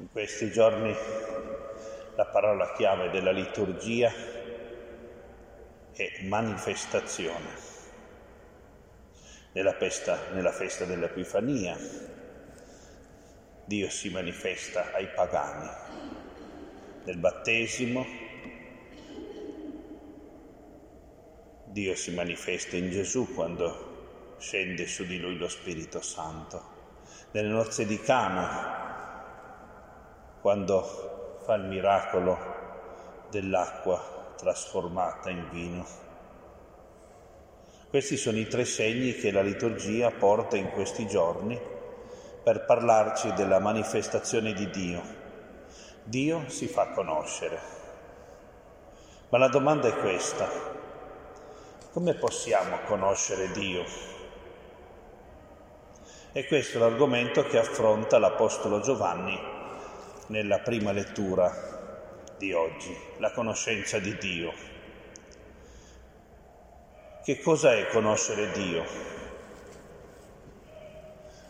In questi giorni la parola chiave della liturgia è manifestazione. Nella festa, nella festa dell'Epifania Dio si manifesta ai pagani. Nel battesimo Dio si manifesta in Gesù quando scende su di lui lo Spirito Santo. Nelle nozze di Cana quando fa il miracolo dell'acqua trasformata in vino. Questi sono i tre segni che la liturgia porta in questi giorni per parlarci della manifestazione di Dio. Dio si fa conoscere. Ma la domanda è questa. Come possiamo conoscere Dio? E questo è l'argomento che affronta l'Apostolo Giovanni nella prima lettura di oggi, la conoscenza di Dio. Che cosa è conoscere Dio?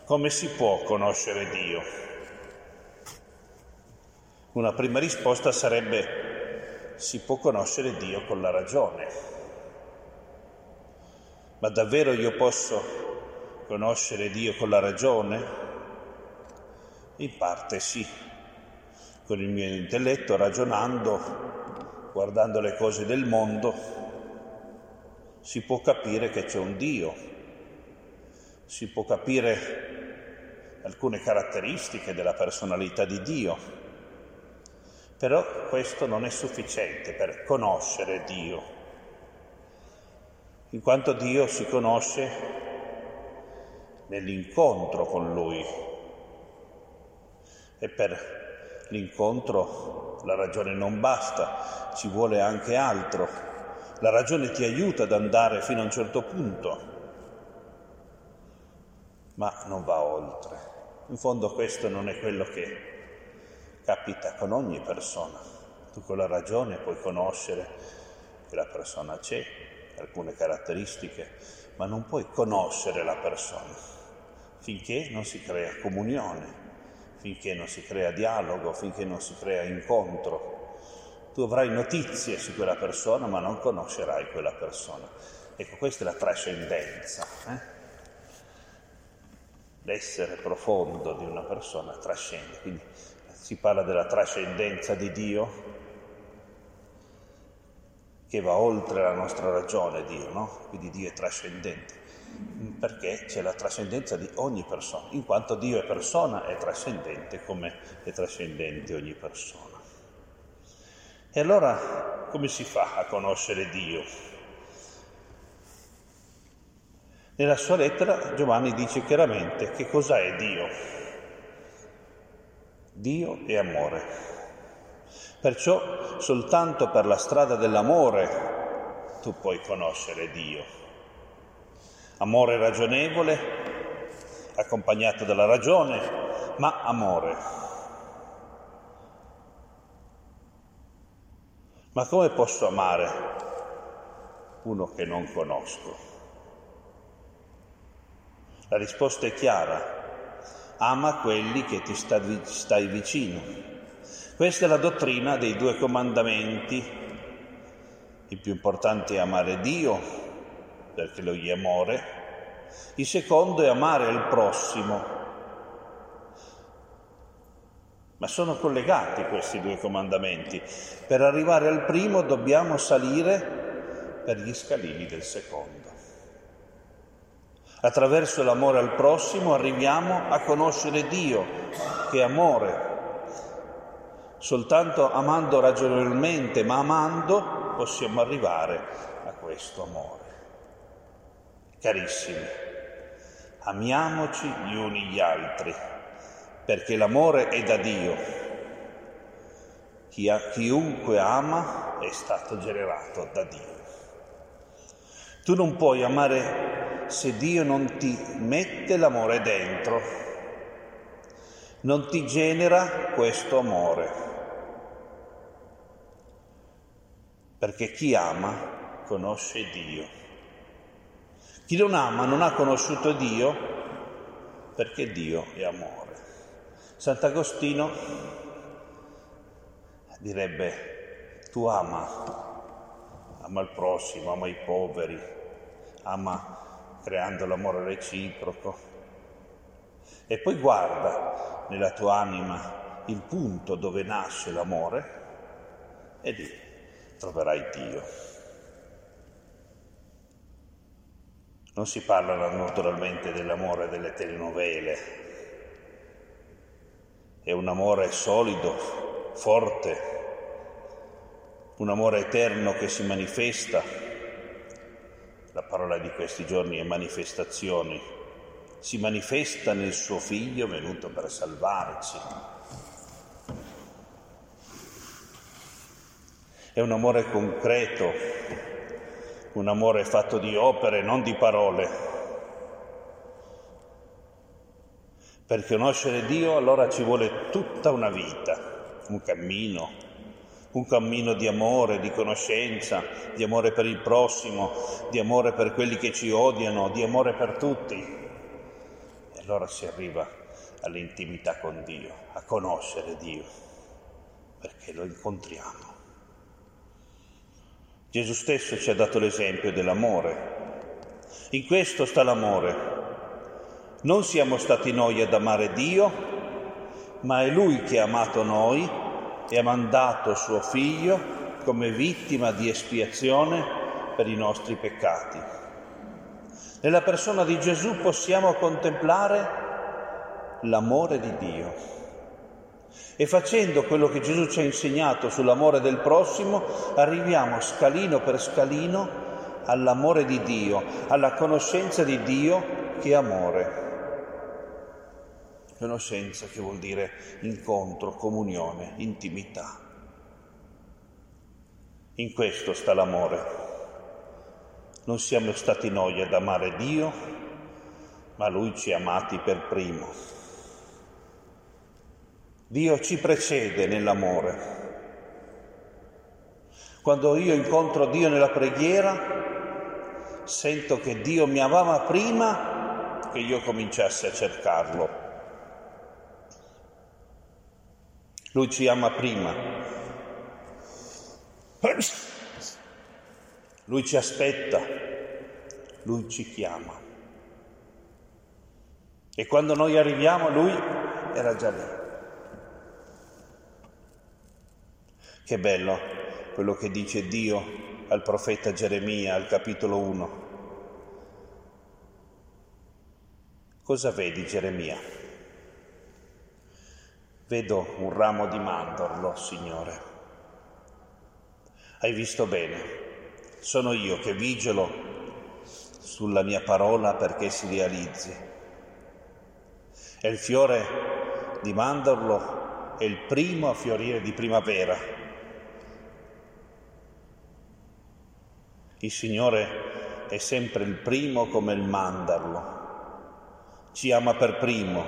Come si può conoscere Dio? Una prima risposta sarebbe si può conoscere Dio con la ragione. Ma davvero io posso conoscere Dio con la ragione? In parte sì, con il mio intelletto, ragionando, guardando le cose del mondo, si può capire che c'è un Dio, si può capire alcune caratteristiche della personalità di Dio, però questo non è sufficiente per conoscere Dio, in quanto Dio si conosce nell'incontro con Lui. E per l'incontro, la ragione non basta, ci vuole anche altro. La ragione ti aiuta ad andare fino a un certo punto, ma non va oltre. In fondo questo non è quello che capita con ogni persona. Tu con la ragione puoi conoscere che la persona c'è, alcune caratteristiche, ma non puoi conoscere la persona finché non si crea comunione, finché non si crea dialogo, finché non si crea incontro. Tu avrai notizie su quella persona, ma non conoscerai quella persona. Ecco, questa è la trascendenza. Eh? L'essere profondo di una persona trascende. Quindi si parla della trascendenza di Dio, che va oltre la nostra ragione, Dio, no? Quindi Dio è trascendente perché c'è la trascendenza di ogni persona, in quanto Dio è persona, è trascendente come è trascendente ogni persona. E allora come si fa a conoscere Dio? Nella sua lettera Giovanni dice chiaramente che cosa è Dio. Dio è amore. Perciò soltanto per la strada dell'amore tu puoi conoscere Dio. Amore ragionevole, accompagnato dalla ragione, ma amore. Ma come posso amare uno che non conosco? La risposta è chiara. Ama quelli che ti stai vicino. Questa è la dottrina dei due comandamenti. Il più importante è amare Dio perché lui è amore, il secondo è amare il prossimo. Ma sono collegati questi due comandamenti. Per arrivare al primo dobbiamo salire per gli scalini del secondo. Attraverso l'amore al prossimo arriviamo a conoscere Dio, che è amore. Soltanto amando ragionevolmente, ma amando, possiamo arrivare a questo amore. Carissimi, amiamoci gli uni gli altri, perché l'amore è da Dio. Chi chiunque ama è stato generato da Dio. Tu non puoi amare se Dio non ti mette l'amore dentro, non ti genera questo amore. Perché chi ama conosce Dio. Chi non ama non ha conosciuto Dio perché Dio è amore. Sant'Agostino direbbe tu ama, ama il prossimo, ama i poveri, ama creando l'amore reciproco e poi guarda nella tua anima il punto dove nasce l'amore e lì troverai Dio. Non si parla naturalmente dell'amore delle telenovele, è un amore solido, forte, un amore eterno che si manifesta. La parola di questi giorni è manifestazioni. Si manifesta nel suo figlio venuto per salvarci. È un amore concreto, un amore fatto di opere, non di parole. Per conoscere Dio allora ci vuole tutta una vita, un cammino, un cammino di amore, di conoscenza, di amore per il prossimo, di amore per quelli che ci odiano, di amore per tutti. E allora si arriva all'intimità con Dio, a conoscere Dio, perché lo incontriamo. Gesù stesso ci ha dato l'esempio dell'amore. In questo sta l'amore. Non siamo stati noi ad amare Dio, ma è Lui che ha amato noi e ha mandato suo Figlio come vittima di espiazione per i nostri peccati. Nella persona di Gesù possiamo contemplare l'amore di Dio e facendo quello che Gesù ci ha insegnato sull'amore del prossimo, arriviamo scalino per scalino all'amore di Dio, alla conoscenza di Dio che è amore. Conoscenza che vuol dire incontro, comunione, intimità. In questo sta l'amore. Non siamo stati noi ad amare Dio, ma Lui ci ha amati per primo. Dio ci precede nell'amore. Quando io incontro Dio nella preghiera, sento che Dio mi amava prima che io cominciassi a cercarlo. Lui ci ama prima. Lui ci aspetta, lui ci chiama. E quando noi arriviamo, lui era già lì. Che bello quello che dice Dio al profeta Geremia al capitolo 1. Cosa vedi Geremia? Vedo un ramo di mandorlo, Signore. Hai visto bene, sono io che vigilo sulla mia parola perché si realizzi. E il fiore di mandorlo è il primo a fiorire di primavera Il Signore è sempre il primo come il mandarlo, ci ama per primo.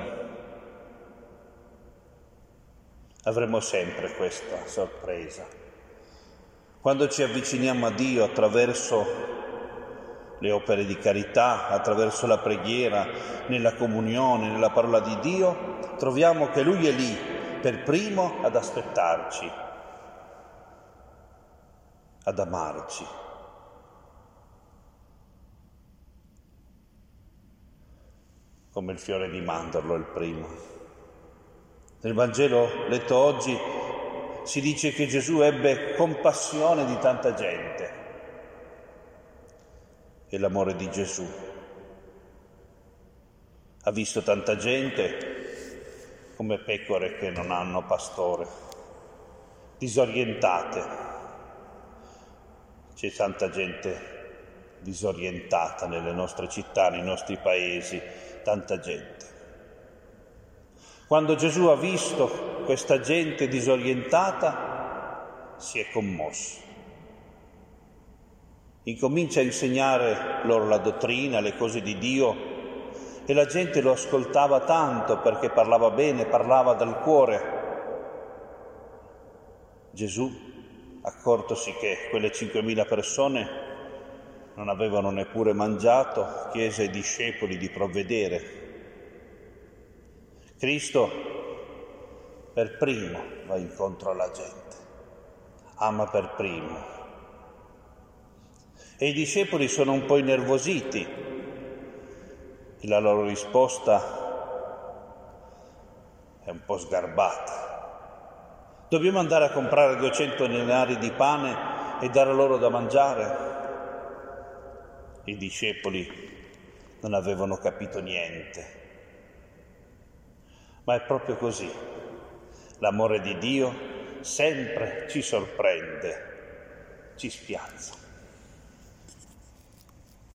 Avremo sempre questa sorpresa. Quando ci avviciniamo a Dio attraverso le opere di carità, attraverso la preghiera, nella comunione, nella parola di Dio, troviamo che Lui è lì per primo ad aspettarci, ad amarci. Come il fiore di mandorlo il primo. Nel Vangelo letto oggi si dice che Gesù ebbe compassione di tanta gente e l'amore di Gesù. Ha visto tanta gente come pecore che non hanno pastore, disorientate. C'è tanta gente disorientata nelle nostre città, nei nostri paesi, tanta gente. Quando Gesù ha visto questa gente disorientata, si è commosso. Incomincia a insegnare loro la dottrina, le cose di Dio e la gente lo ascoltava tanto perché parlava bene, parlava dal cuore. Gesù, accortosi che quelle 5.000 persone non avevano neppure mangiato, chiese ai discepoli di provvedere. Cristo per primo va incontro alla gente, ama per primo. E i discepoli sono un po' innervositi la loro risposta è un po' sgarbata. Dobbiamo andare a comprare 200 denari di pane e dare loro da mangiare? I discepoli non avevano capito niente. Ma è proprio così. L'amore di Dio sempre ci sorprende, ci spiazza.